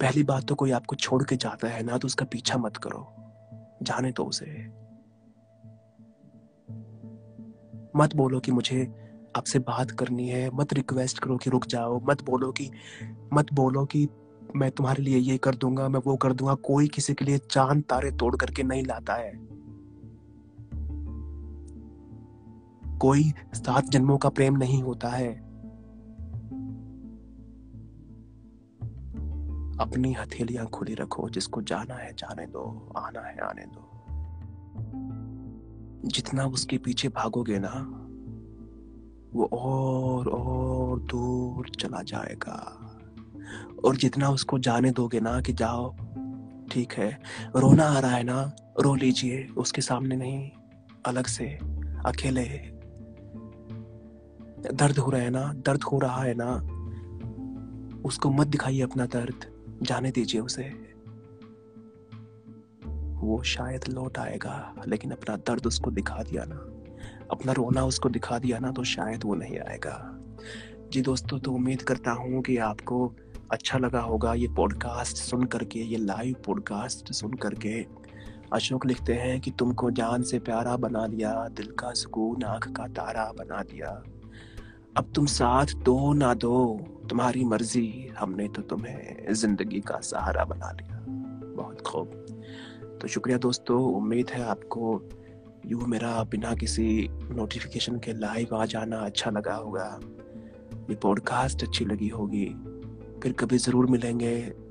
पहली बात तो कोई आपको छोड़ के जाता है ना तो उसका पीछा मत करो। जाने तो उसे। मत बोलो कि मुझे आपसे बात करनी है, मत रिक्वेस्ट करो कि रुक जाओ, मत बोलो कि, मत बोलो कि मैं तुम्हारे लिए ये कर दूँगा, मैं वो कर दूँगा, कोई किसी के लिए चाँद तारे तोड़ करके नहीं लाता है। कोई सात जन्मों का प्रेम नहीं होता है। अपनी हथेलियाँ खुली रखो, जिसको जाना है, जाने दो, आना है, आने दो। जितना उसके पीछे भागोगे ना, वो और और दूर चला जाएगा। और जितना उसको जाने दोगे ना कि जाओ, ठीक है, रोना आ रहा है ना, रो लीजिए, उसके सामने नहीं, अलग से, अकेले। दर्द हो रहा है ना, दर्द हो रहा है ना, उसको मत दिखाइए अपना दर्द। जाने दीजिए उसे। वो शायद लौट आएगा, लेकिन अपना दर्द उसको दिखा दिया ना। अपना रोना उसको दिखा दिया ना तो शायद वो नहीं आएगा। जी दोस्तों तो उम्मीद करता हूँ कि आपको अच्छा लगा होगा ये पॉडकास्ट सुन करके ये लाइव पॉडकास्ट सुन करके अशोक लिखते हैं कि तुमको जान से प्यारा बना दिया, दिल का सुकून, आँख का तारा बना दिया। अब तुम साथ दो ना दो, तुम्हारी मर्ज़ी। हमने तो तुम्हें ज़िंदगी का सहारा बना लिया। बहुत खूब। तो शुक्रिया दोस्तों, उम्मीद है आपको यू मेरा बिना किसी नोटिफिकेशन के लाइव आ जाना अच्छा लगा होगा। ये पॉडकास्ट अच्छी लगी होगी। फिर कभी ज़रूर मिलेंगे।